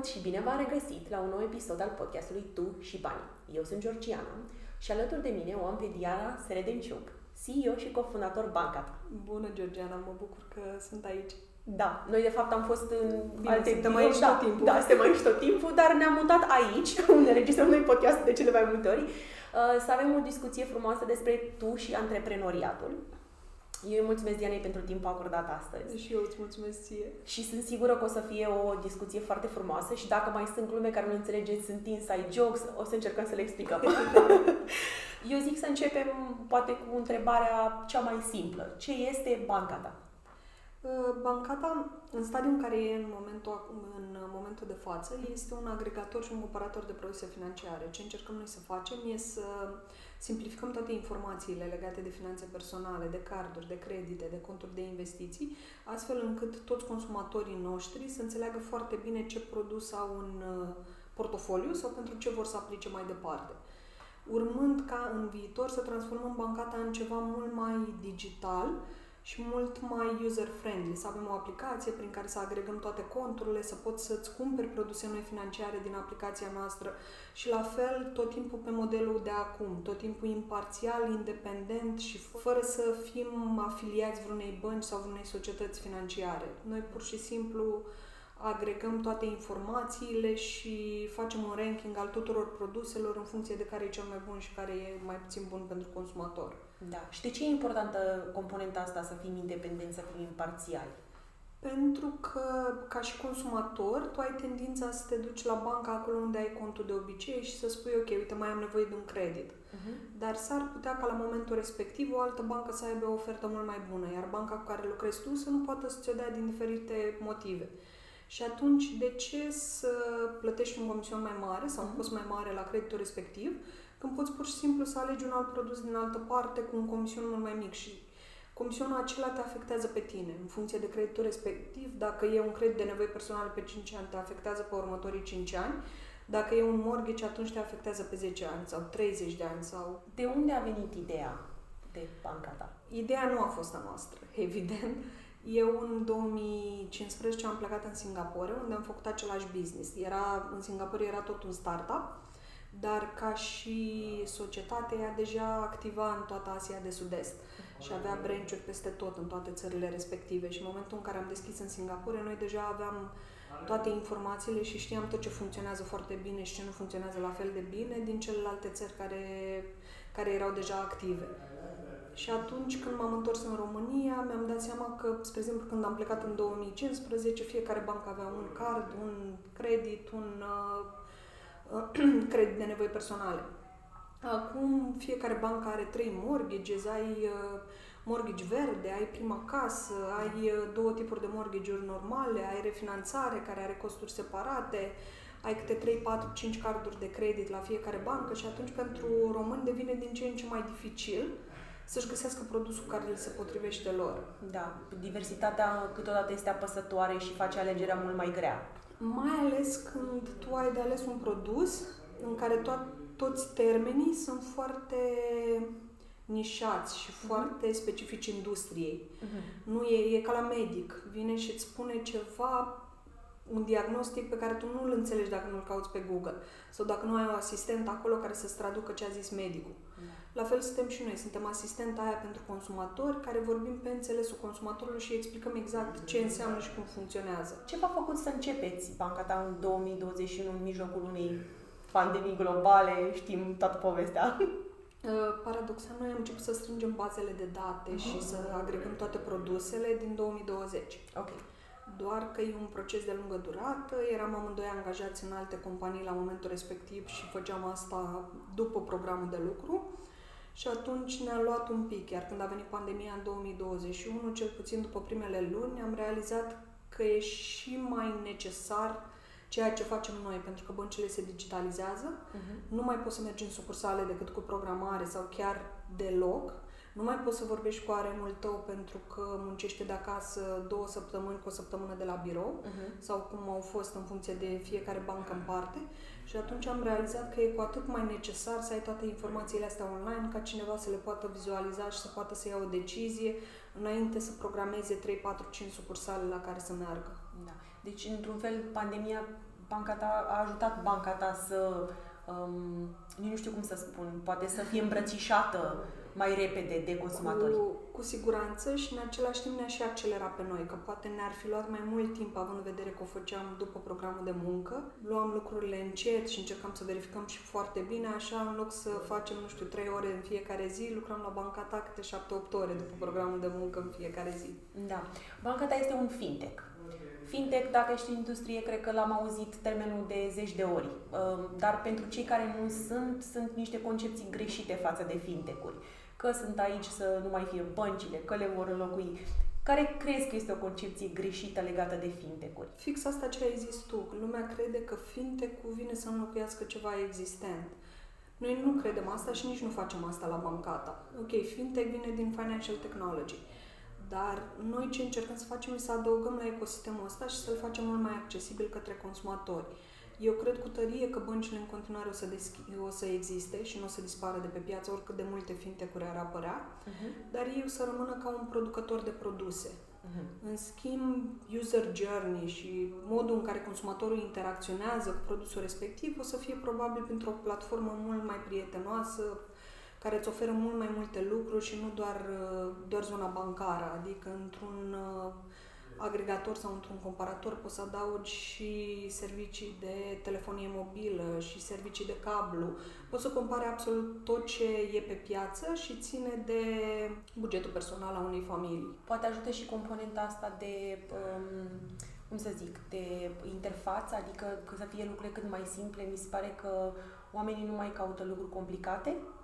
Salut și bine v-am regăsit la un nou episod al podcastului Tu și Bani. Eu sunt Georgiana și alături de mine o am pe Diana Seredenciuc, CEO și cofondator Bancat. Bună, Georgiana, mă bucur că sunt aici. Da, noi de fapt am fost în Bine, alte suntem birouri, aici da, tot timpul. Da, suntem aici tot timpul, dar ne-am mutat aici, unde înregistrăm noi podcast de cele mai multe ori, uh, să avem o discuție frumoasă despre tu și antreprenoriatul. Eu îi mulțumesc Dianei pentru timpul acordat astăzi. Și eu îți mulțumesc ție. Și sunt sigură că o să fie o discuție foarte frumoasă și dacă mai sunt glume care nu înțelegeți, sunt inside jokes, o să încercăm să le explicăm. Eu zic să începem poate cu întrebarea cea mai simplă. Ce este banca ta? Uh, Bancata, în stadiul în care e în momentul, ac- în momentul de față, este un agregator și un comparator de produse financiare. Ce încercăm noi să facem e să simplificăm toate informațiile legate de finanțe personale, de carduri, de credite, de conturi de investiții, astfel încât toți consumatorii noștri să înțeleagă foarte bine ce produs au în uh, portofoliu sau pentru ce vor să aplice mai departe. Urmând ca în viitor să transformăm bancata în ceva mult mai digital, și mult mai user-friendly, să avem o aplicație prin care să agregăm toate conturile, să poți să-ți cumperi produse noi financiare din aplicația noastră și la fel tot timpul pe modelul de acum, tot timpul imparțial, independent și fără să fim afiliați vreunei bănci sau vreunei societăți financiare. Noi pur și simplu agregăm toate informațiile și facem un ranking al tuturor produselor în funcție de care e cel mai bun și care e mai puțin bun pentru consumator. Da. Și de ce e importantă componenta asta să fim independenți, să fim imparțiali? Pentru că, ca și consumator, tu ai tendința să te duci la bancă acolo unde ai contul de obicei și să spui, ok, uite, mai am nevoie de un credit. Uh-huh. Dar s-ar putea ca la momentul respectiv o altă bancă să aibă o ofertă mult mai bună, iar banca cu care lucrezi tu să nu poată să ți-o dea din diferite motive. Și atunci, de ce să plătești un comision mai mare sau un Mhm. cost mai mare la creditul respectiv, când poți pur și simplu să alegi un alt produs din altă parte cu un comision mult mai mic și comisionul acela te afectează pe tine în funcție de creditul respectiv. Dacă e un credit de nevoi personale pe 5 ani, te afectează pe următorii 5 ani. Dacă e un mortgage, atunci te afectează pe 10 ani sau 30 de ani sau De unde a venit ideea de banca ta? Ideea nu a fost a noastră, evident. Eu în 2015 am plecat în Singapore, unde am făcut același business. Era, în Singapore era tot un startup, dar ca și societate ea deja activa în toată Asia de Sud-Est și avea branch-uri peste tot în toate țările respective și în momentul în care am deschis în Singapore, noi deja aveam toate informațiile și știam tot ce funcționează foarte bine și ce nu funcționează la fel de bine din celelalte țări care, care erau deja active. Și atunci când m-am întors în România, mi-am dat seama că, spre exemplu, când am plecat în 2015, fiecare bancă avea un card, un credit, un uh, credit de nevoi personale. Acum fiecare bancă are trei mortgages, ai uh, mortgage verde, ai prima casă, ai uh, două tipuri de mortgage-uri normale, ai refinanțare care are costuri separate, ai câte 3, 4, 5 carduri de credit la fiecare bancă și atunci pentru români devine din ce în ce mai dificil să-și găsească produsul care le se potrivește lor. Da, diversitatea câteodată este apăsătoare și face alegerea mult mai grea. Mai ales când tu ai de ales un produs în care to- toți termenii sunt foarte nișați și foarte specifici industriei. Uh-huh. Nu e, e ca la medic. Vine și îți spune ceva, un diagnostic pe care tu nu îl înțelegi dacă nu-l cauți pe Google. Sau dacă nu ai un asistent acolo care să-ți traducă ce a zis medicul. La fel suntem și noi. Suntem asistenta aia pentru consumatori care vorbim pe înțelesul consumatorului și îi explicăm exact ce înseamnă și cum funcționează. Ce v-a făcut să începeți banca ta în 2021, în mijlocul unei pandemii globale? Știm toată povestea. Uh, Paradoxal, noi am început să strângem bazele de date și Mhm. să agregăm toate produsele din 2020. Ok. Doar că e un proces de lungă durată, eram amândoi angajați în alte companii la momentul respectiv și făceam asta după programul de lucru și atunci ne-a luat un pic, iar când a venit pandemia în 2021, cel puțin după primele luni, am realizat că e și mai necesar ceea ce facem noi, pentru că băncile se digitalizează, Uh-huh. nu mai poți să mergi în sucursale decât cu programare sau chiar deloc. Nu mai poți să vorbești cu aremul tău pentru că muncește de acasă două săptămâni cu o săptămână de la birou Uh-huh. sau cum au fost în funcție de fiecare bancă în parte. Și atunci am realizat că e cu atât mai necesar să ai toate informațiile astea online ca cineva să le poată vizualiza și să poată să ia o decizie înainte să programeze 3, 4, 5 sucursale la care să meargă. Da. Deci, într-un fel, pandemia banca ta, a ajutat banca ta să, um, nu știu cum să spun, poate să fie îmbrățișată mai repede de consumatori. Cu, cu siguranță și în același timp ne-a și accelerat pe noi, că poate ne-ar fi luat mai mult timp având în vedere că o făceam după programul de muncă. Luam lucrurile încet și încercam să verificăm și foarte bine, așa în loc să facem, nu știu, 3 ore în fiecare zi, lucram la banca ta câte 7-8 ore după programul de muncă în fiecare zi. Da. Banca ta este un fintech. Fintech, dacă ești în industrie, cred că l-am auzit termenul de zeci de ori. Ehm, dar pentru cei care nu sunt, sunt niște concepții greșite față de fintech-uri că sunt aici să nu mai fie băncile, că le vor înlocui. Care crezi că este o concepție greșită legată de fintech-uri? Fix asta ce ai zis tu. Lumea crede că fintech-ul vine să înlocuiască ceva existent. Noi nu credem asta și nici nu facem asta la Bancata. Ok, fintech vine din financial technology. Dar noi ce încercăm să facem este să adăugăm la ecosistemul ăsta și să-l facem mult mai accesibil către consumatori. Eu cred cu tărie că băncile în continuare o să, deschi- o să existe și nu o să dispară de pe piață oricât de multe fintech-uri ar apărea, uh-huh. dar ei o să rămână ca un producător de produse. Uh-huh. În schimb, user journey și modul în care consumatorul interacționează cu produsul respectiv o să fie probabil printr-o platformă mult mai prietenoasă, care îți oferă mult mai multe lucruri și nu doar, doar zona bancară, adică într-un uh, agregator sau într-un comparator poți să adaugi și servicii de telefonie mobilă și servicii de cablu. Poți să compare absolut tot ce e pe piață și ține de bugetul personal a unei familii. Poate ajută și componenta asta de, um, cum să zic, de interfață, adică să fie lucrurile cât mai simple. Mi se pare că oamenii nu mai caută lucruri complicate, mm,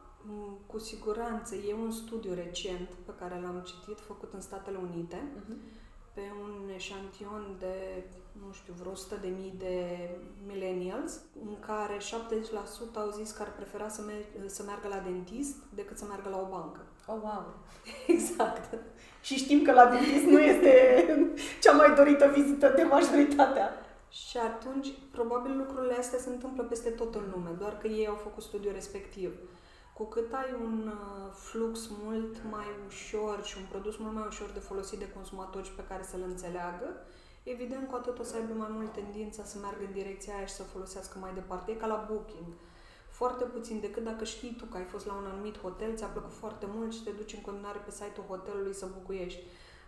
cu siguranță. E un studiu recent pe care l-am citit, făcut în Statele Unite, uh-huh pe un eșantion de, nu știu, vreo 100 de mii de millennials, în care 70% au zis că ar prefera să, mer- să meargă la dentist decât să meargă la o bancă. Oh, wow! exact. Și știm că la dentist nu este cea mai dorită vizită de majoritatea. Și atunci, probabil lucrurile astea se întâmplă peste tot în lume, doar că ei au făcut studiul respectiv cu cât ai un uh, flux mult mai ușor și un produs mult mai ușor de folosit de consumatori și pe care să-l înțeleagă, evident cu atât o să aibă mai mult tendința să meargă în direcția aia și să folosească mai departe. E ca la booking. Foarte puțin decât dacă știi tu că ai fost la un anumit hotel, ți-a plăcut foarte mult și te duci în continuare pe site-ul hotelului să bucuiești.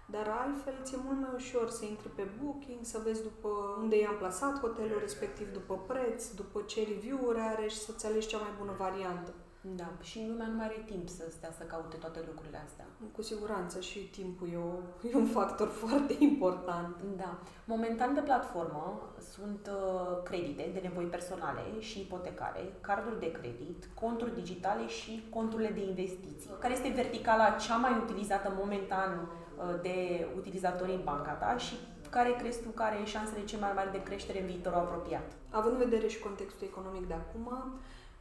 Dar altfel ți-e mult mai ușor să intri pe Booking, să vezi după unde i-am plasat hotelul respectiv, după preț, după ce review-uri are și să-ți alegi cea mai bună variantă. Da, și lumea nu mai are timp să stea să caute toate lucrurile astea. Cu siguranță și timpul e, o, e un factor foarte important. Da. Momentan pe platformă sunt uh, credite de nevoi personale și ipotecare, carduri de credit, conturi digitale și conturile de investiții. Care este verticala cea mai utilizată momentan uh, de utilizatorii în banca ta și care crezi tu care are șansele cele mai mari de creștere în viitorul apropiat? Având în vedere și contextul economic de acum,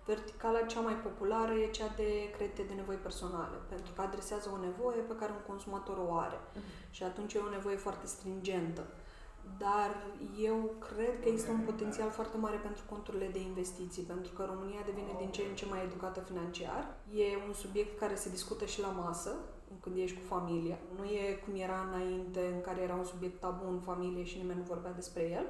Verticala cea mai populară e cea de credite de nevoi personale, pentru că adresează o nevoie pe care un consumator o are. Uh-huh. Și atunci e o nevoie foarte stringentă. Dar eu cred că există un potențial foarte mare pentru conturile de investiții, pentru că România devine din ce în ce mai educată financiar. E un subiect care se discută și la masă, când ești cu familia. Nu e cum era înainte, în care era un subiect tabu în familie și nimeni nu vorbea despre el.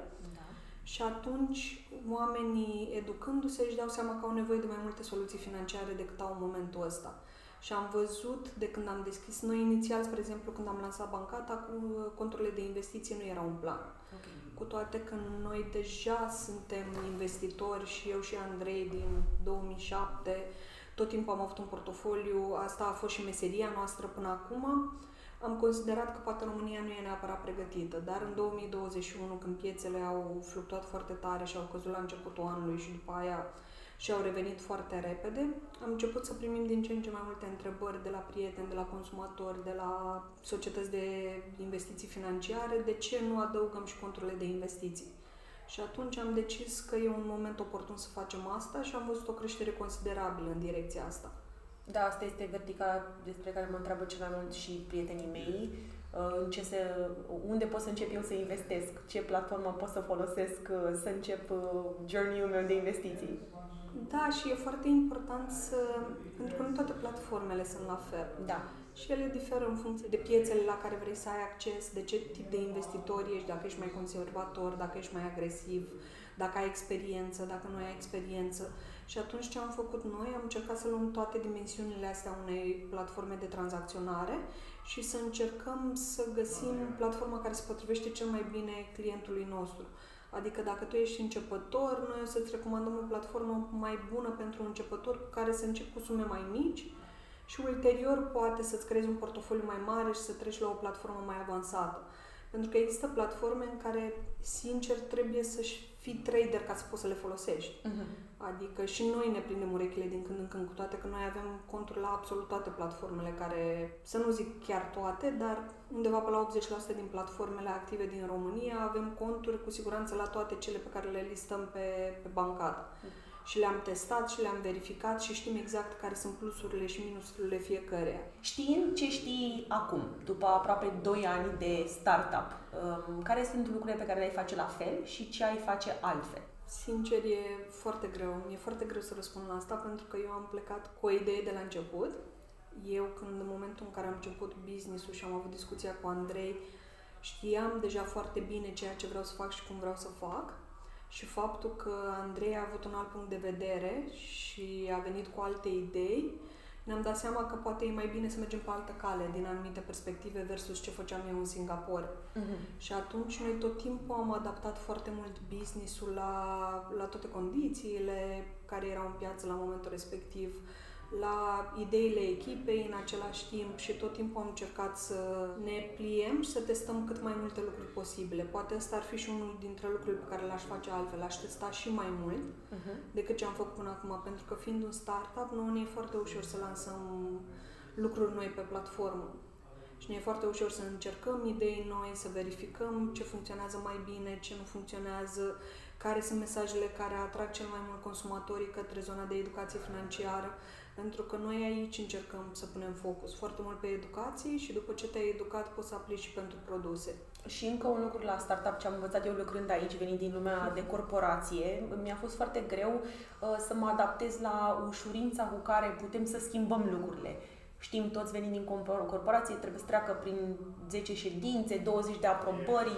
Și atunci oamenii, educându-se, își dau seama că au nevoie de mai multe soluții financiare decât au în momentul ăsta. Și am văzut de când am deschis, noi inițial, spre exemplu, când am lansat Bancata, cu conturile de investiții nu era un plan. Okay. Cu toate că noi deja suntem investitori și eu și Andrei din 2007, tot timpul am avut un portofoliu, asta a fost și meseria noastră până acum am considerat că poate România nu e neapărat pregătită, dar în 2021, când piețele au fluctuat foarte tare și au căzut la începutul anului și după aia și au revenit foarte repede, am început să primim din ce în ce mai multe întrebări de la prieteni, de la consumatori, de la societăți de investiții financiare, de ce nu adăugăm și conturile de investiții. Și atunci am decis că e un moment oportun să facem asta și am văzut o creștere considerabilă în direcția asta. Da, asta este vertica despre care mă întreabă cel mai mult și prietenii mei. Uh, în ce se, unde pot să încep eu să investesc? Ce platformă pot să folosesc uh, să încep uh, journey-ul meu de investiții? Da, și e foarte important să... Pentru că nu toate platformele sunt la fel. Da. Și ele diferă în funcție de piețele la care vrei să ai acces, de ce tip de investitori ești, dacă ești mai conservator, dacă ești mai agresiv, dacă ai experiență, dacă nu ai experiență. Și atunci ce am făcut noi? Am încercat să luăm toate dimensiunile astea unei platforme de tranzacționare și să încercăm să găsim platforma care se potrivește cel mai bine clientului nostru. Adică dacă tu ești începător, noi o să-ți recomandăm o platformă mai bună pentru un începător cu care să începi cu sume mai mici și ulterior poate să-ți creezi un portofoliu mai mare și să treci la o platformă mai avansată. Pentru că există platforme în care, sincer, trebuie să fii trader ca să poți să le folosești. Uh-huh. Adică și noi ne prindem urechile din când în când, cu toate că noi avem conturi la absolut toate platformele care, să nu zic chiar toate, dar undeva pe la 80% din platformele active din România avem conturi cu siguranță la toate cele pe care le listăm pe, pe bancada. Uh-huh și le-am testat și le-am verificat și știm exact care sunt plusurile și minusurile fiecăreia. Știind ce știi acum, după aproape 2 ani de startup, um, care sunt lucrurile pe care le-ai face la fel și ce ai face altfel? Sincer, e foarte greu. Mi-e foarte greu să răspund la asta pentru că eu am plecat cu o idee de la început. Eu, când în momentul în care am început business-ul și am avut discuția cu Andrei, știam deja foarte bine ceea ce vreau să fac și cum vreau să fac și faptul că Andrei a avut un alt punct de vedere și a venit cu alte idei, ne-am dat seama că poate e mai bine să mergem pe altă cale din anumite perspective versus ce făceam eu în Singapore. Uh-huh. Și atunci noi tot timpul am adaptat foarte mult business-ul la, la toate condițiile care erau în piață la momentul respectiv. Uh, la ideile echipei în același timp și tot timpul am încercat să ne pliem și să testăm cât mai multe lucruri posibile. Poate ăsta ar fi și unul dintre lucrurile pe care le-aș face altfel, aș testa și mai mult uh-huh. decât ce am făcut până acum, pentru că fiind un startup, nu ne e foarte ușor să lansăm lucruri noi pe platformă. Și ne e foarte ușor să încercăm idei noi, să verificăm ce funcționează mai bine, ce nu funcționează, care sunt mesajele care atrag cel mai mult consumatorii către zona de educație financiară. Pentru că noi aici încercăm să punem focus foarte mult pe educație și după ce te-ai educat poți să aplici și pentru produse. Și încă un lucru la startup ce am învățat eu lucrând aici, venind din lumea de corporație, mi-a fost foarte greu uh, să mă adaptez la ușurința cu care putem să schimbăm lucrurile. Știm toți venind din corporație, trebuie să treacă prin 10 ședințe, 20 de aprobări,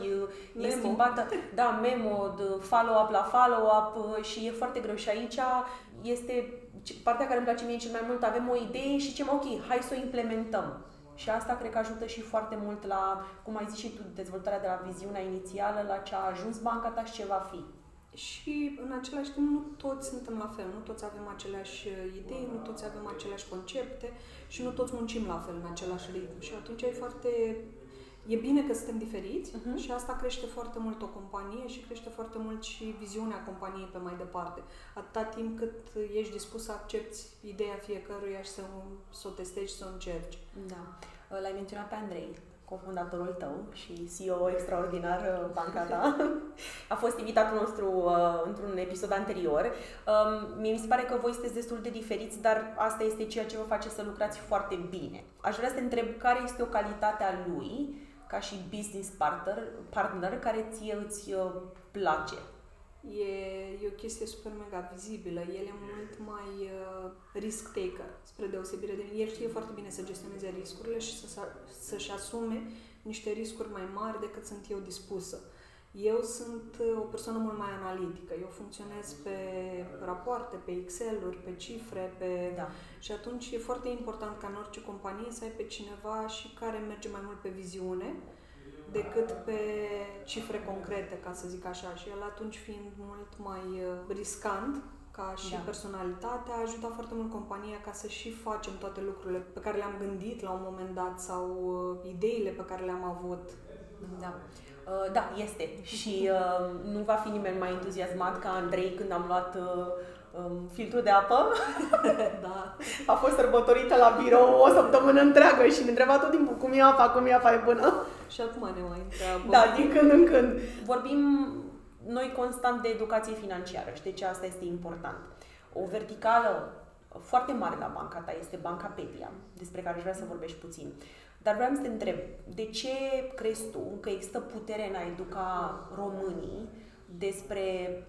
memo. e schimbată, da, memo, follow-up la follow-up uh, și e foarte greu. Și aici este partea care îmi place mie cel mai mult, avem o idee și zicem, ok, hai să o implementăm. Și asta cred că ajută și foarte mult la, cum ai zis și tu, dezvoltarea de la viziunea inițială, la ce a ajuns banca ta și ce va fi. Și în același timp nu toți suntem la fel, nu toți avem aceleași idei, nu toți avem aceleași concepte și nu toți muncim la fel în același ritm. Și atunci e foarte e bine că suntem diferiți uh-huh. și asta crește foarte mult o companie și crește foarte mult și viziunea companiei pe mai departe. Atâta timp cât ești dispus să accepti ideea fiecăruia și să, să o testezi și să o încerci. Da. L-ai menționat pe Andrei, cofondatorul tău și CEO extraordinar uh, banca ta. A fost invitatul nostru uh, într-un episod anterior. Um, mie mi se pare că voi sunteți destul de diferiți, dar asta este ceea ce vă face să lucrați foarte bine. Aș vrea să te întreb care este o calitate a lui ca și business partner, partner care ție îți uh, place? E, e o chestie super mega vizibilă. El e mult mai uh, risk taker, spre deosebire de mine. El știe foarte bine să gestioneze riscurile și să, să-și asume niște riscuri mai mari decât sunt eu dispusă. Uh, eu sunt uh, o persoană mult mai analitică. Eu funcționez pe rapoarte, pe Excel-uri, pe cifre, pe... Da. și atunci e foarte important ca în orice companie să ai pe cineva și care merge mai mult pe viziune decât pe cifre concrete, ca să zic așa. Și el atunci fiind mult mai uh, riscant, ca și da. personalitate, a ajutat foarte mult compania ca să și facem toate lucrurile pe care le-am gândit la un moment dat sau uh, ideile pe care le-am avut. Da. Uh, da, este. Și uh, nu va fi nimeni mai entuziasmat ca Andrei când am luat uh, um, filtrul de apă. da. A fost sărbătorită la birou o săptămână întreagă și ne întreba tot timpul cum e apa, cum e apa, e bună. Și acum ne mai întreabă. Da, din când în când. Vorbim noi constant de educație financiară și de ce asta este important. O verticală foarte mare la banca ta este Banca Petia, despre care aș vrea să vorbești puțin. Dar vreau să te întreb, de ce crezi tu că există putere în a educa românii despre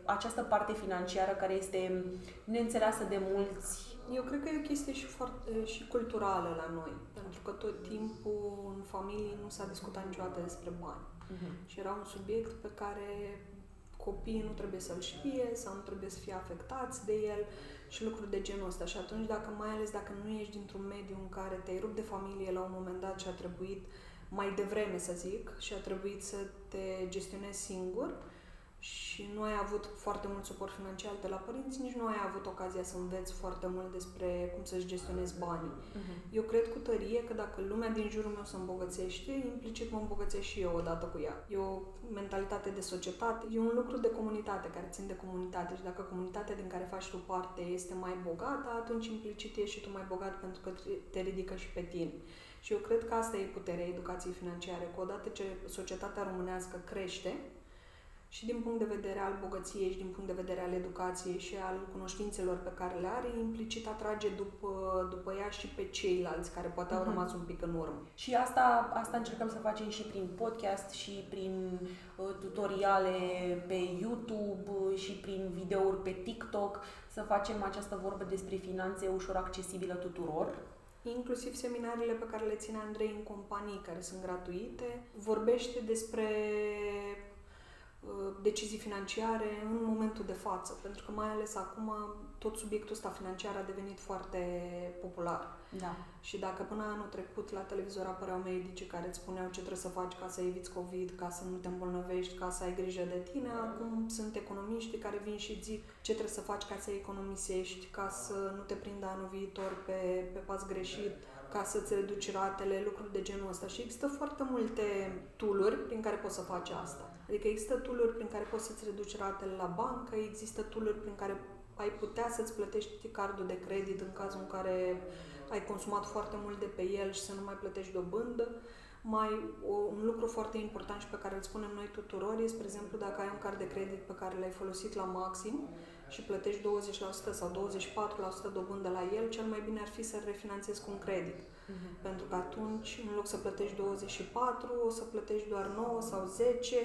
această parte financiară care este neînțeleasă de mulți? Eu cred că e o chestie și, foarte, și culturală la noi, pentru că tot timpul în familie nu s-a discutat niciodată despre bani. Uh-huh. Și era un subiect pe care copiii nu trebuie să-l știe sau nu trebuie să fie afectați de el și lucruri de genul ăsta. Și atunci, dacă mai ales dacă nu ești dintr-un mediu în care te-ai rupt de familie la un moment dat și a trebuit mai devreme, să zic, și a trebuit să te gestionezi singur, și nu ai avut foarte mult suport financiar de la părinți, nici nu ai avut ocazia să înveți foarte mult despre cum să-și gestionezi banii. Uh-huh. Eu cred cu tărie că dacă lumea din jurul meu se îmbogățește, implicit mă îmbogățesc și eu odată cu ea. E o mentalitate de societate, e un lucru de comunitate care țin de comunitate și dacă comunitatea din care faci tu parte este mai bogată, atunci implicit ești și tu mai bogat pentru că te ridică și pe tine. Și eu cred că asta e puterea educației financiare, că odată ce societatea românească crește, și din punct de vedere al bogăției și din punct de vedere al educației și al cunoștințelor pe care le are, implicit atrage după, după ea și pe ceilalți care poate au mhm. rămas un pic în urmă. Și asta, asta încercăm să facem și prin podcast și prin uh, tutoriale pe YouTube uh, și prin videouri pe TikTok, să facem această vorbă despre finanțe ușor accesibilă tuturor inclusiv seminariile pe care le ține Andrei în companii, care sunt gratuite. Vorbește despre Uh, decizii financiare în momentul de față, pentru că mai ales acum tot subiectul ăsta financiar a devenit foarte popular. Da. Și dacă până anul trecut la televizor apăreau medici care îți spuneau ce trebuie să faci ca să eviți COVID, ca să nu te îmbolnăvești, ca să ai grijă de tine, acum sunt economiști care vin și zic ce trebuie să faci ca să economisești, ca să nu te prindă anul viitor pe, pe pas greșit, ca să-ți reduci ratele, lucruri de genul ăsta. Și există foarte multe tooluri prin care poți să faci asta. Adică există tooluri prin care poți să-ți reduci ratele la bancă, există tooluri prin care ai putea să-ți plătești cardul de credit în cazul în care ai consumat foarte mult de pe el și să nu mai plătești dobândă. Mai o, un lucru foarte important și pe care îl spunem noi tuturor este, spre exemplu, dacă ai un card de credit pe care l-ai folosit la maxim și plătești 20% sau 24% dobândă la el, cel mai bine ar fi să-l refinanțezi cu un credit. Uh-huh. Pentru că atunci, în loc să plătești 24, o să plătești doar 9 sau 10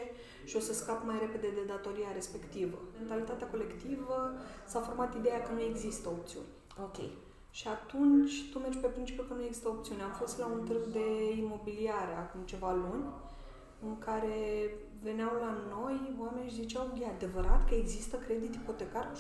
și o să scapi mai repede de datoria respectivă. Mentalitatea colectivă s-a format ideea că nu există opțiuni. Ok. Și atunci tu mergi pe principiu că nu există opțiune. Am fost la un târg de imobiliare acum ceva luni, în care veneau la noi oameni și ziceau, e adevărat că există credit ipotecar cu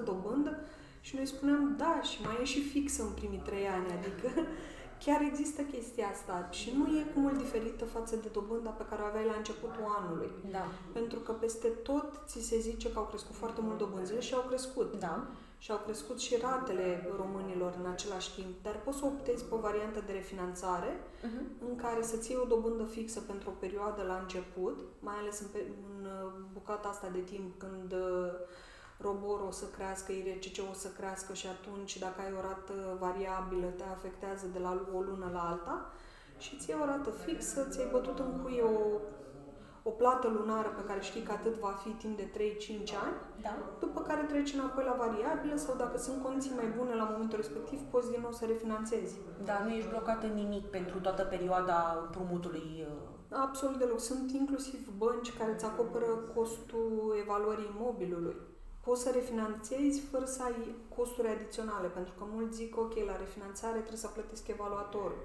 6,5% dobândă? Și noi spuneam, da, și mai e și fix în primii trei ani, adică chiar există chestia asta și nu e cu mult diferită față de dobânda pe care o aveai la începutul anului. Da. Pentru că peste tot ți se zice că au crescut foarte mult dobânzile și au crescut. Da. Și au crescut și ratele românilor în același timp, dar poți să optezi pe o variantă de refinanțare uh-huh. în care să-ți iei o dobândă fixă pentru o perioadă la început, mai ales în, în uh, bucata asta de timp când uh, roborul o să crească, IRCC o să crească și atunci dacă ai o rată variabilă te afectează de la o lună la alta și ți o rată fixă, ți-ai bătut în cui o, o plată lunară pe care știi că atât va fi timp de 3-5 ani, da. după care treci înapoi la variabilă sau dacă sunt condiții mai bune la momentul respectiv, poți din nou să refinanțezi. Da, nu ești blocat în nimic pentru toată perioada împrumutului uh, Absolut deloc. Sunt inclusiv bănci care îți acoperă costul evaluării imobilului poți să refinanțezi fără să ai costuri adiționale, pentru că mulți zic, ok, la refinanțare trebuie să plătesc evaluatorul.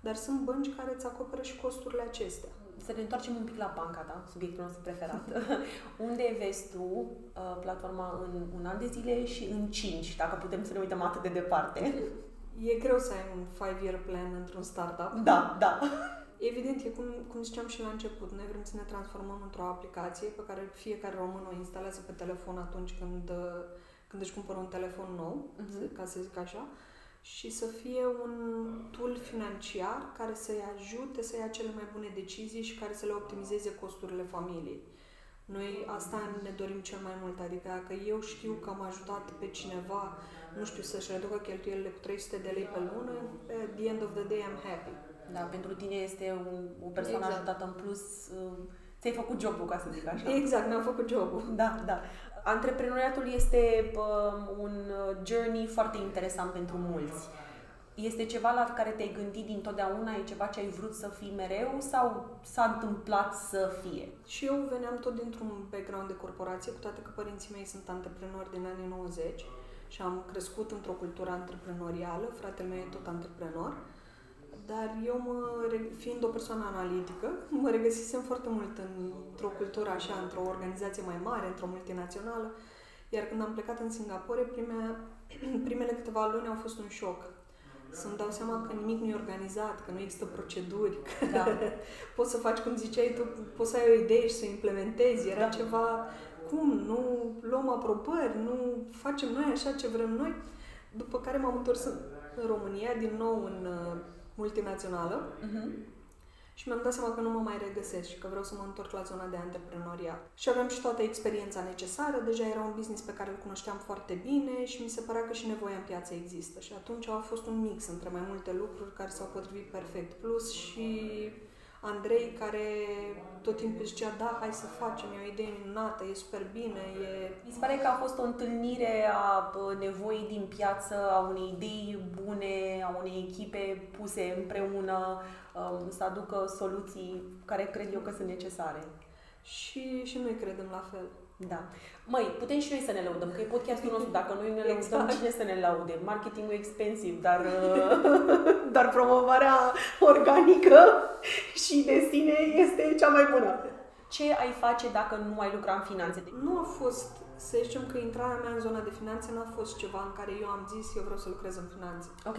Dar sunt bănci care îți acoperă și costurile acestea. Să ne întoarcem un pic la banca ta, subiectul nostru preferat. Unde vezi tu uh, platforma în un an de zile și în cinci, dacă putem să ne uităm atât de departe? E greu să ai un five-year plan într-un startup. Da, da. Evident, e cum, cum ziceam și la început, noi vrem să ne transformăm într-o aplicație pe care fiecare român o instalează pe telefon atunci când, când își cumpără un telefon nou, uh-huh. ca să zic așa, și să fie un tool financiar care să-i ajute să ia cele mai bune decizii și care să le optimizeze costurile familiei. Noi asta ne dorim cel mai mult, adică dacă eu știu că am ajutat pe cineva, nu știu, să-și reducă cheltuielile cu 300 de lei pe lună, at the end of the day I'm happy. Da, pentru tine este un, o persoană exact. ajutată în plus. Uh, ți-ai făcut jobul, ca să zic așa. Exact, mi-am făcut jobul. Da, da. Antreprenoriatul este uh, un journey foarte interesant pentru mulți. Este ceva la care te-ai gândit dintotdeauna? E ceva ce ai vrut să fii mereu sau s-a întâmplat să fie? Și eu veneam tot dintr-un background de corporație, cu toate că părinții mei sunt antreprenori din anii 90 și am crescut într-o cultură antreprenorială, fratele meu e tot antreprenor. Dar eu, mă, fiind o persoană analitică, mă regăsisem foarte mult într-o cultură așa, într-o organizație mai mare, într-o multinațională. Iar când am plecat în Singapore, prime, primele câteva luni au fost un șoc. Să-mi dau seama că nimic nu e organizat, că nu există proceduri, că da. poți să faci cum ziceai tu, poți să ai o idee și să o implementezi. Era da. ceva, cum, nu luăm aprobări, nu facem noi așa ce vrem noi. După care m-am întors în România, din nou în uh, multinațională, uh-huh și mi-am dat seama că nu mă mai regăsesc și că vreau să mă întorc la zona de antreprenoriat. Și aveam și toată experiența necesară, deja era un business pe care îl cunoșteam foarte bine și mi se părea că și nevoia în piață există. Și atunci a fost un mix între mai multe lucruri care s-au potrivit perfect. Plus și Andrei care tot timpul zicea, da, hai să facem, e o idee minunată, e super bine, e... Mi se pare că a fost o întâlnire a nevoii din piață, a unei idei bune, a unei echipe puse împreună, um, să aducă soluții care cred eu că sunt necesare. Și, și noi credem la fel. Da. Măi, putem și noi să ne laudăm, că e podcastul nostru. Dacă noi ne laudăm, exact. cine să ne laude? Marketingul expensiv, dar, uh, dar promovarea organică și de sine este cea mai bună. Ce ai face dacă nu ai lucra în finanțe? Nu a fost, să zicem că intrarea mea în zona de finanțe nu a fost ceva în care eu am zis eu vreau să lucrez în finanțe. Ok.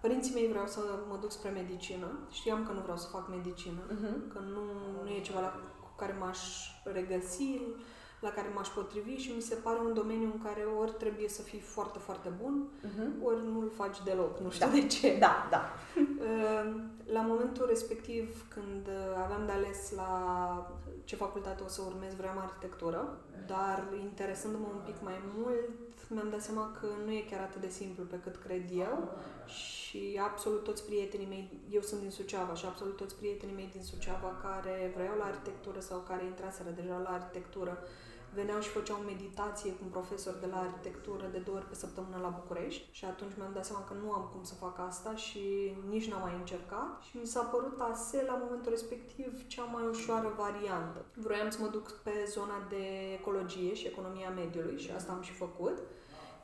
Părinții mei vreau să mă duc spre medicină. Știam că nu vreau să fac medicină, uh-huh. că nu, nu e ceva la, cu care m-aș regăsi, la care m-aș potrivi și mi se pare un domeniu în care ori trebuie să fii foarte, foarte bun, uh-huh. ori nu-l faci deloc. Nu știu da. de ce. Da, da. Ehm, la momentul respectiv, când aveam de ales la ce facultate o să urmez, vreau arhitectură, dar interesându-mă un pic mai mult, mi-am dat seama că nu e chiar atât de simplu pe cât cred eu și absolut toți prietenii mei, eu sunt din Suceava și absolut toți prietenii mei din Suceava care vreau la arhitectură sau care intraseră deja la arhitectură, veneau și făceau meditație cu un profesor de la arhitectură de două ori pe săptămână la București și atunci mi-am dat seama că nu am cum să fac asta și nici n-am mai încercat și mi s-a părut ASE la momentul respectiv cea mai ușoară variantă. Vroiam să mă duc pe zona de ecologie și economia mediului și asta am și făcut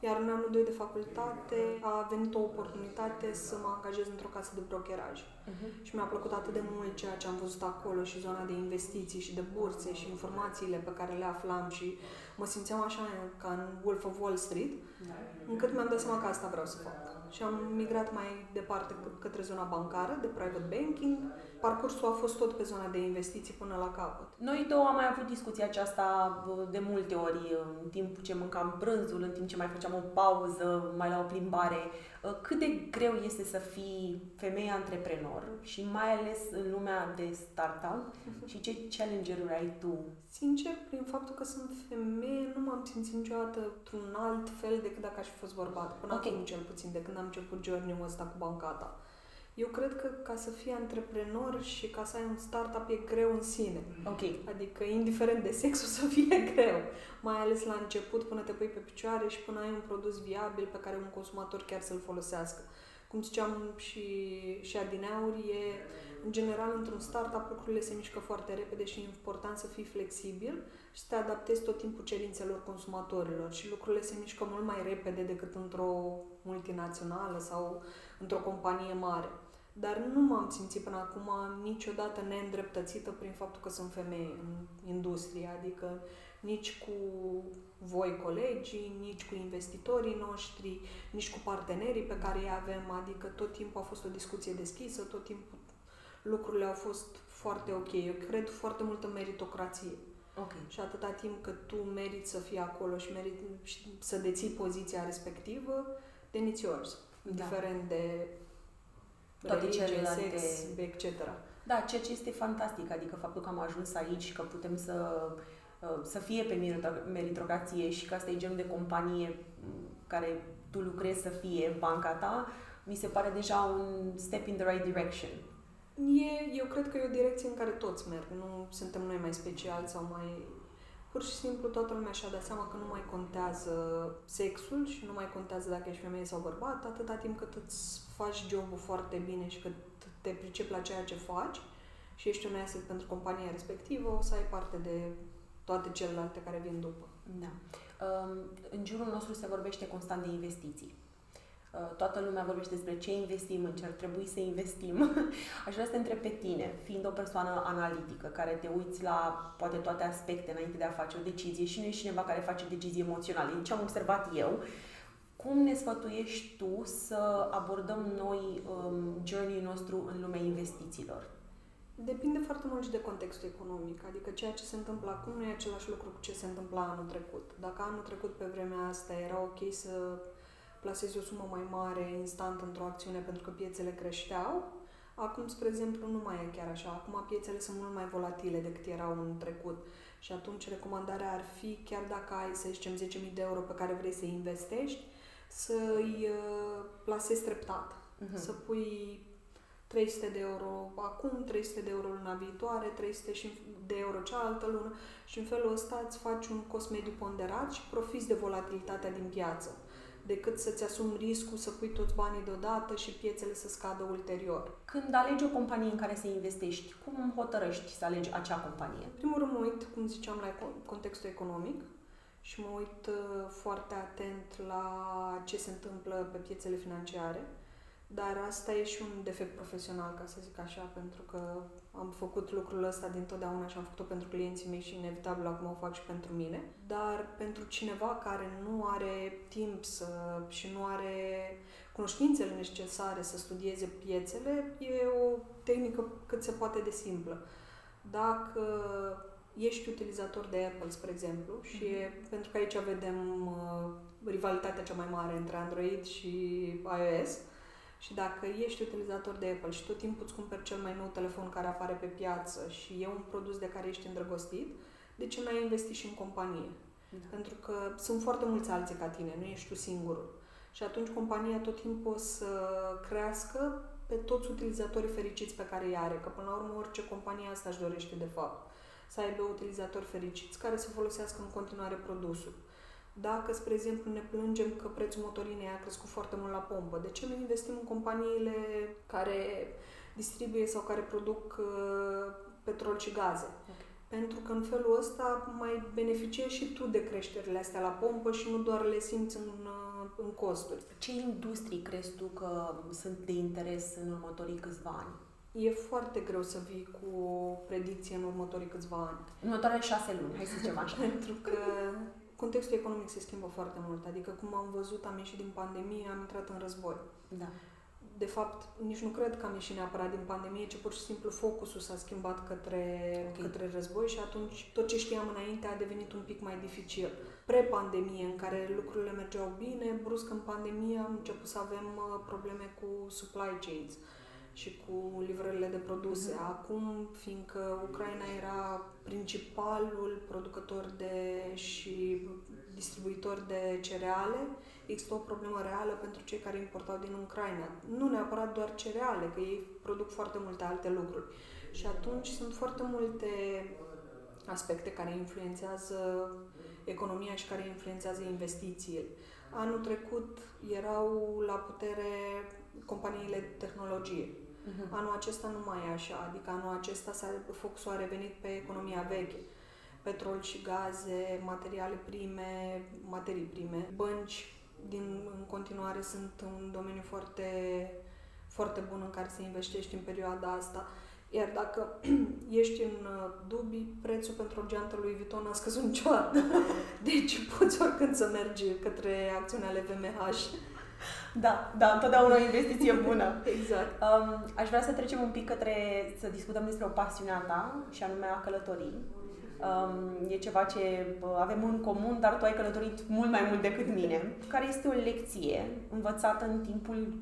iar în anul 2 de facultate a venit o oportunitate să mă angajez într-o casă de brokeraj. Uh-huh. Și mi-a plăcut atât de mult ceea ce am văzut acolo și zona de investiții și de burse și informațiile pe care le aflam și mă simțeam așa ca în Wolf of Wall Street, da. încât mi-am dat seama că asta vreau să fac. Și am migrat mai departe către zona bancară, de private banking, parcursul a fost tot pe zona de investiții până la capăt. Noi două am mai avut discuția aceasta de multe ori în timp ce mâncam prânzul, în timp ce mai făceam o pauză, mai la o plimbare. Uh, cât de greu este să fii femeie antreprenor și mai ales în lumea de startup și ce challenge-uri ai tu? Sincer, prin faptul că sunt femeie, nu m-am simțit niciodată într-un alt fel decât dacă aș fi fost bărbat. Până okay. acum, cel puțin, de când am început journey-ul ăsta cu bancata. Eu cred că ca să fii antreprenor și ca să ai un startup e greu în sine. Ok. Adică, indiferent de sex, o să fie greu. Mai ales la început, până te pui pe picioare și până ai un produs viabil pe care un consumator chiar să-l folosească. Cum ziceam și, și adineauri, e, în general, într-un startup lucrurile se mișcă foarte repede și e important să fii flexibil și să te adaptezi tot timpul cerințelor consumatorilor. Și lucrurile se mișcă mult mai repede decât într-o multinațională sau într-o companie mare dar nu m-am simțit până acum niciodată neîndreptățită prin faptul că sunt femeie în industrie, adică nici cu voi colegii, nici cu investitorii noștri, nici cu partenerii pe care îi avem, adică tot timpul a fost o discuție deschisă, tot timpul lucrurile au fost foarte ok. Eu cred foarte mult în meritocrație. Okay. Și atâta timp cât tu meriți să fii acolo și meriți să deții poziția respectivă, then it's yours. Da. Indiferent de toate celelalte... sex, etc. Da, ceea ce este fantastic, adică faptul că am ajuns aici și că putem să, uh, să fie pe meritocrație și că asta e genul de companie care tu lucrezi să fie banca ta, mi se pare deja un step in the right direction. E, eu cred că e o direcție în care toți merg. Nu suntem noi mai speciali sau mai... Pur și simplu toată lumea și-a dat seama că nu mai contează sexul și nu mai contează dacă ești femeie sau bărbat, atâta timp cât îți faci jobul foarte bine și că te pricepi la ceea ce faci și ești un asset pentru compania respectivă, o să ai parte de toate celelalte care vin după. Da. Um, în jurul nostru se vorbește constant de investiții. Uh, toată lumea vorbește despre ce investim, în ce ar trebui să investim. Aș vrea să te întreb pe tine, fiind o persoană analitică, care te uiți la poate toate aspecte înainte de a face o decizie și nu ești cineva care face decizii emoționale. Din ce am observat eu, cum ne sfătuiești tu să abordăm noi um, journey-ul nostru în lumea investițiilor? Depinde foarte mult și de contextul economic, adică ceea ce se întâmplă acum nu e același lucru cu ce se întâmpla anul trecut. Dacă anul trecut pe vremea asta era ok să plasezi o sumă mai mare instant într-o acțiune pentru că piețele creșteau, acum, spre exemplu, nu mai e chiar așa. Acum piețele sunt mult mai volatile decât erau în trecut și atunci recomandarea ar fi, chiar dacă ai, să zicem, 10.000 de euro pe care vrei să investești, să-i uh, plasezi treptat. Uh-huh. Să pui 300 de euro acum, 300 de euro luna viitoare, 300 de euro cealaltă lună și în felul ăsta îți faci un cost mediu ponderat și profiți de volatilitatea din piață decât să-ți asumi riscul să pui toți banii deodată și piețele să scadă ulterior. Când alegi o companie în care să investești, cum hotărăști să alegi acea companie? În primul rând mă uit, cum ziceam, la contextul economic și mă uit uh, foarte atent la ce se întâmplă pe piețele financiare dar asta e și un defect profesional, ca să zic așa, pentru că am făcut lucrul ăsta dintotdeauna și am făcut-o pentru clienții mei și inevitabil acum o fac și pentru mine. Dar pentru cineva care nu are timp să, și nu are cunoștințele necesare să studieze piețele, e o tehnică cât se poate de simplă. Dacă ești utilizator de Apple, spre exemplu, și mm-hmm. pentru că aici vedem uh, rivalitatea cea mai mare între Android și iOS, uh, și dacă ești utilizator de Apple și tot timpul îți cumperi cel mai nou telefon care apare pe piață și e un produs de care ești îndrăgostit, de ce n-ai investit și în companie? Da. Pentru că sunt foarte mulți alții ca tine, nu ești tu singurul. Și atunci compania tot timpul o să crească pe toți utilizatorii fericiți pe care îi are, că până la urmă orice companie asta își dorește de fapt. Să aibă utilizatori fericiți care să folosească în continuare produsul. Dacă, spre exemplu, ne plângem că prețul motorinei a crescut foarte mult la pompă, de ce nu investim în companiile care distribuie sau care produc uh, petrol și gaze? Okay. Pentru că în felul ăsta mai beneficiezi și tu de creșterile astea la pompă și nu doar le simți în, uh, în costuri. Ce industrii crezi tu că sunt de interes în următorii câțiva ani? E foarte greu să vii cu o predicție în următorii câțiva ani. În următoarele șase luni, hai să zicem așa. Pentru că contextul economic se schimbă foarte mult. Adică, cum am văzut, am ieșit din pandemie, am intrat în război. Da. De fapt, nici nu cred că am ieșit neapărat din pandemie, ci pur și simplu focusul s-a schimbat către, okay. către război și atunci tot ce știam înainte a devenit un pic mai dificil. Pre-pandemie, în care lucrurile mergeau bine, brusc în pandemie am început să avem uh, probleme cu supply chains și cu livrările de produse. Mm-hmm. Acum, fiindcă Ucraina era principalul producător de și distribuitor de cereale, există o problemă reală pentru cei care importau din Ucraina. Nu neapărat doar cereale, că ei produc foarte multe alte lucruri. Și atunci sunt foarte multe aspecte care influențează economia și care influențează investițiile. Anul trecut erau la putere companiile de tehnologie Uh-huh. Anul acesta nu mai e așa, adică anul acesta s-a, focusul a revenit pe economia veche. Petrol și gaze, materiale prime, materii prime. Bănci, din, în continuare, sunt un domeniu foarte, foarte bun în care se investește în perioada asta. Iar dacă ești în uh, dubii, prețul pentru o geantă lui Vuitton a scăzut niciodată. Deci poți oricând să mergi către acțiunile VMH da, da, întotdeauna o investiție bună. exact. Um, aș vrea să trecem un pic către, să discutăm despre o pasiune a ta, și anume a călătorii. Um, e ceva ce avem în comun, dar tu ai călătorit mult mai mult decât mine. Care este o lecție învățată în timpul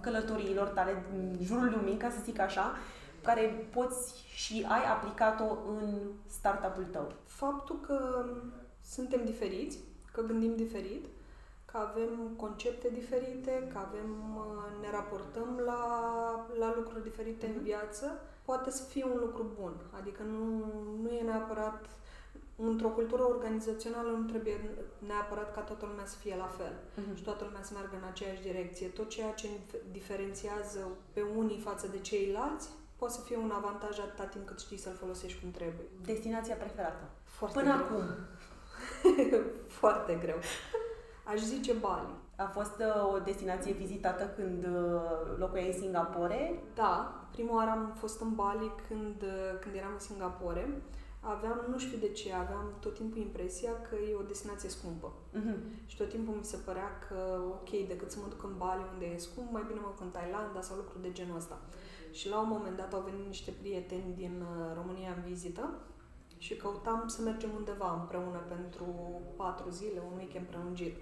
călătoriilor tale în jurul lumii, ca să zic așa, care poți și ai aplicat-o în startup-ul tău? Faptul că suntem diferiți, că gândim diferit, că avem concepte diferite, că avem, uh, ne raportăm la, la lucruri diferite mm-hmm. în mhm. viață, poate să fie un lucru bun. Adică nu, nu e neapărat într-o cultură organizațională nu trebuie neapărat ca toată lumea să fie la fel uh-huh. și toată lumea să meargă în aceeași direcție. Tot ceea ce diferențiază pe unii față de ceilalți poate să fie un avantaj atâta timp cât știi să-l folosești cum trebuie. Destinația preferată? Foarte Până greu. acum? Foarte greu. Aș zice Bali. A fost uh, o destinație vizitată când uh, locuiai în Singapore? Da, prima oară am fost în Bali când, uh, când eram în Singapore. Aveam, nu știu de ce, aveam tot timpul impresia că e o destinație scumpă. Mhm. Și tot timpul mi se părea că, ok, decât să mă duc în Bali unde e scump, mai bine mă duc în Thailanda sau lucruri de genul ăsta. Și la un moment dat au venit niște prieteni din uh, România în vizită și căutam să mergem undeva împreună pentru patru zile, un weekend prelungit.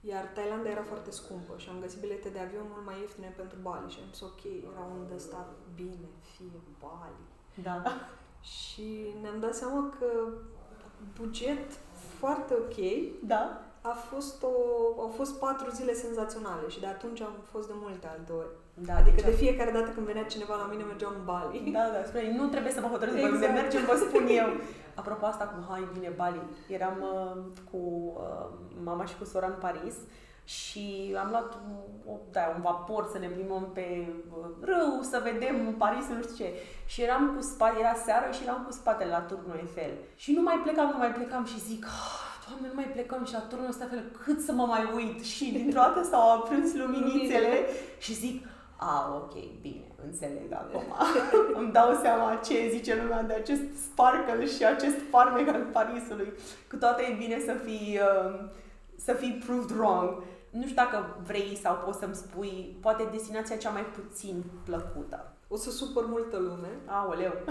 Iar Thailanda era foarte scumpă și am găsit bilete de avion mult mai ieftine pentru Bali și am zis ok, era unde ăsta bine, fie Bali. Da. Și ne-am dat seama că buget foarte ok, Da? A fost o, au fost patru zile senzaționale și de atunci am fost de multe alte ori. Da, adică deci de fiecare dată când venea cineva la mine, mergeam în Bali. Da, da, spune, nu trebuie să mă hotărâți exact. Exact. unde mergem, vă spun eu. Apropo asta cu hai bine Bali, eram uh, cu uh, mama și cu sora în Paris și am luat o, da, un vapor să ne plimbăm pe uh, râu, să vedem Paris, nu știu ce. Și eram cu spate, era seară și eram cu spatele la turnul Eiffel. Și nu mai plecam, nu mai plecam și zic, "Ah, Doamne, nu mai plecăm și la turnul ăsta fel, cât să mă mai uit? Și dintr-o dată s-au aprins luminițele și zic, a, ok, bine, înțeleg acum. Îmi dau seama ce zice lumea de acest sparkle și acest farmec al Parisului. Cu toate e bine să fii, uh, să fii proved wrong. Nu știu dacă vrei sau poți să-mi spui, poate destinația cea mai puțin plăcută. O să supăr multă lume. Aoleu.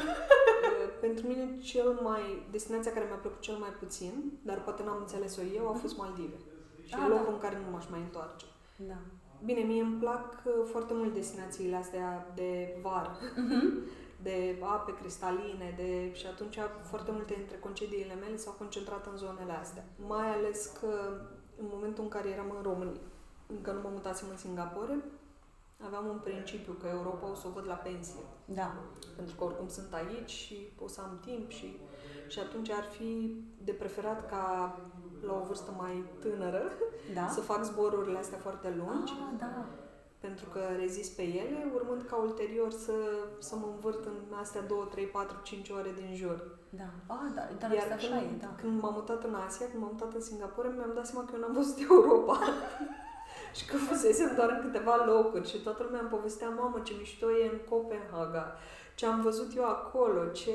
Uh, Pentru mine cel mai, destinația care mi-a plăcut cel mai puțin, dar poate n-am înțeles-o eu, a fost Maldive. Și Ah, e locul da. în care nu m-aș mai întoarce. Da. Bine, mie îmi plac uh, foarte mult destinațiile astea de vară, de ape cristaline, de... și atunci foarte multe dintre concediile mele s-au concentrat în zonele astea. Mai ales că în momentul în care eram în România, încă nu mă mutasem în Singapore, aveam un principiu că Europa o să o văd la pensie. Da. Pentru că oricum sunt aici și o să am timp și, și atunci ar fi de preferat ca la o vârstă mai tânără Da? să fac zborurile astea foarte lungi Ah, da. pentru că rezist pe ele, urmând ca ulterior să, să mă învârt în astea 2, 3, 4, 5 ore din jur. Da. Ah, da, dar Iar asta când, așa e, da. când m-am mutat în Asia, când m-am mutat în Singapore, mi-am dat seama că eu n-am văzut Europa. și că fusesem doar în câteva locuri și toată lumea îmi povestea, mamă, ce mișto e în Copenhaga, ce am văzut eu acolo, ce...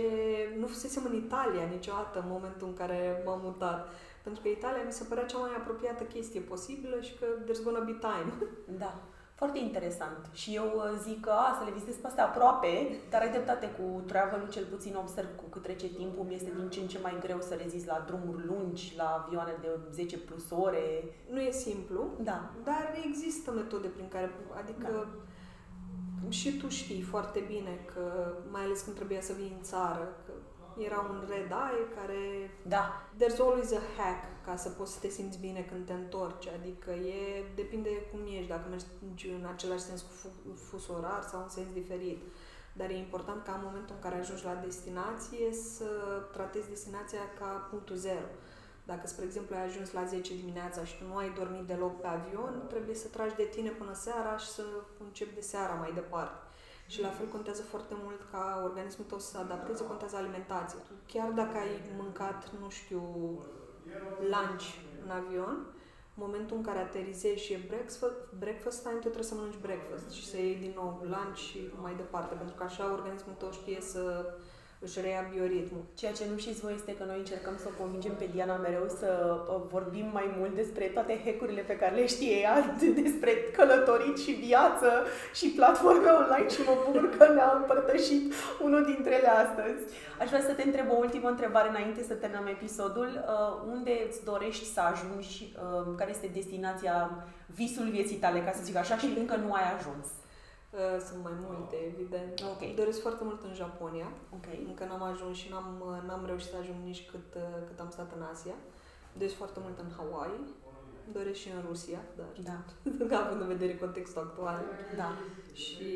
Nu fusesem în Italia niciodată în momentul în care m-am mutat. Pentru că Italia mi se părea cea mai apropiată chestie posibilă și că there's gonna be time. Da. Foarte interesant. Și eu uh, zic că a, să le vizitez pe astea aproape, dar ai dreptate cu travel cel puțin observ cu cât trece timpul, mi este din ce în ce mai greu să rezist la drumuri lungi, la avioane de 10 plus ore. Nu e simplu, Da. Dar există metode prin care, adică și tu știi foarte bine că, mai ales când trebuia să vii în țară, că era un red eye care Da. there's always a hack ca să poți să te simți bine când te întorci, adică e, depinde cum ești, dacă mergi în același sens cu fu- fus orar sau în sens diferit. Dar e important ca în momentul în care ajungi la destinație să tratezi destinația ca punctul zero. Dacă, spre exemplu, ai ajuns la 10 dimineața și tu nu ai dormit deloc pe avion, trebuie să tragi de tine până seara și să începi de seara mai departe. Și la fel contează foarte mult ca organismul tău să se adapteze, contează alimentația. Chiar dacă ai mâncat, nu știu, lunch în avion, în momentul în care aterizezi și e breakfast, breakfast time, tu trebuie să mănânci breakfast și să iei din nou lunch și mai departe, pentru că așa organismul tău știe să își reia bioritmul. Ceea ce nu știți voi este că noi încercăm să o convingem pe Diana mereu să uh, vorbim mai mult despre toate hackurile pe care le știe ea, despre călătorit și viață și platforme online și mă bucur că ne-a împărtășit unul dintre ele astăzi. Aș vrea să te întreb o ultimă întrebare înainte să terminăm episodul. Uh, unde îți dorești să ajungi? Uh, care este destinația, visul vieții tale, ca să zic așa, și încă nu ai ajuns? Uh, Sunt mai multe, evident. Ok. Doresc foarte mult în Japonia. Ok. Încă n-am ajuns și n-am, uh, n-am reușit să ajung nici cât, uh, cât am stat în Asia. Doresc foarte mult în Hawaii. Doresc și în Rusia, dar Da. având în vedere contextul actual. Da. Și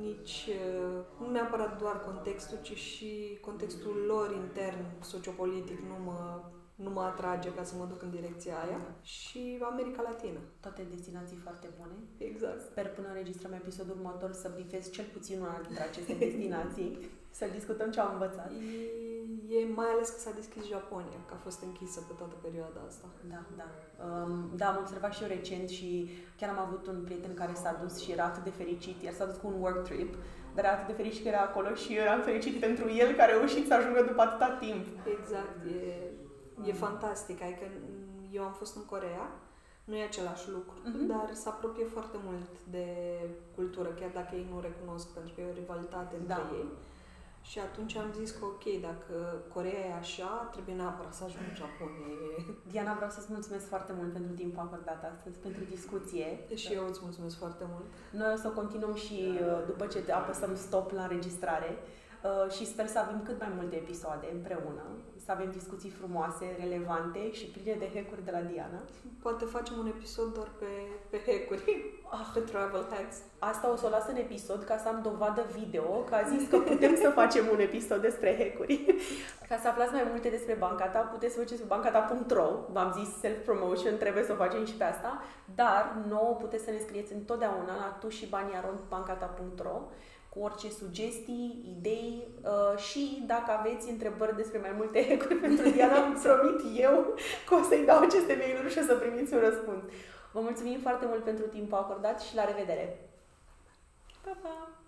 nici, uh, nu neapărat doar contextul, ci și contextul lor intern, sociopolitic, nu mă, nu mă atrage ca să mă duc în direcția aia. Și America Latină. Toate destinații foarte bune. Exact. Sper până înregistrăm episodul următor să bifez cel puțin una dintre aceste destinații. Să discutăm ce am învățat. E, e mai ales că s-a deschis Japonia, că a fost închisă pe toată perioada asta. Da, da. Um, da, am observat și eu recent și chiar am avut un prieten care s-a dus și era atât de fericit, iar s-a dus cu un work trip, dar era atât de fericit că era acolo și eu eram fericit pentru el care a reușit să ajungă după atâta timp. Exact, e, e fantastic. Adică eu am fost în Corea, nu e același lucru, Mhm. dar se apropie foarte mult de cultură, chiar dacă ei nu o recunosc, pentru că e o rivalitate între Da. ei. Și atunci am zis că ok, dacă Corea e așa, trebuie neapărat să ajung în Japonia. E... Diana, vreau să-ți mulțumesc foarte mult pentru timpul acordat astăzi, pentru discuție. Și eu îți mulțumesc foarte mult. Noi o să continuăm și uh, după ce apăsăm stop la înregistrare uh, și sper să avem cât mai multe episoade împreună, să avem discuții frumoase, relevante și pline de hack de la Diana. Poate facem un episod doar pe, pe hack-uri, Ah, pe travel hacks. Asta o să o las în episod ca să am dovadă video, că a zis că putem să facem un episod despre hack-uri. Ca să aflați mai multe despre banca ta, puteți să faceți pe bancata.ro. V-am zis self-promotion, trebuie să o facem și pe asta. Dar nouă puteți să ne scrieți întotdeauna la tu și bancata.ro cu orice sugestii, idei uh, și dacă aveți întrebări despre mai multe hack-uri pentru Diana, îmi promit eu că o să-i dau aceste mail-uri și o să primiți un răspuns. Vă mulțumim foarte mult pentru timpul acordat și la revedere! Pa, pa!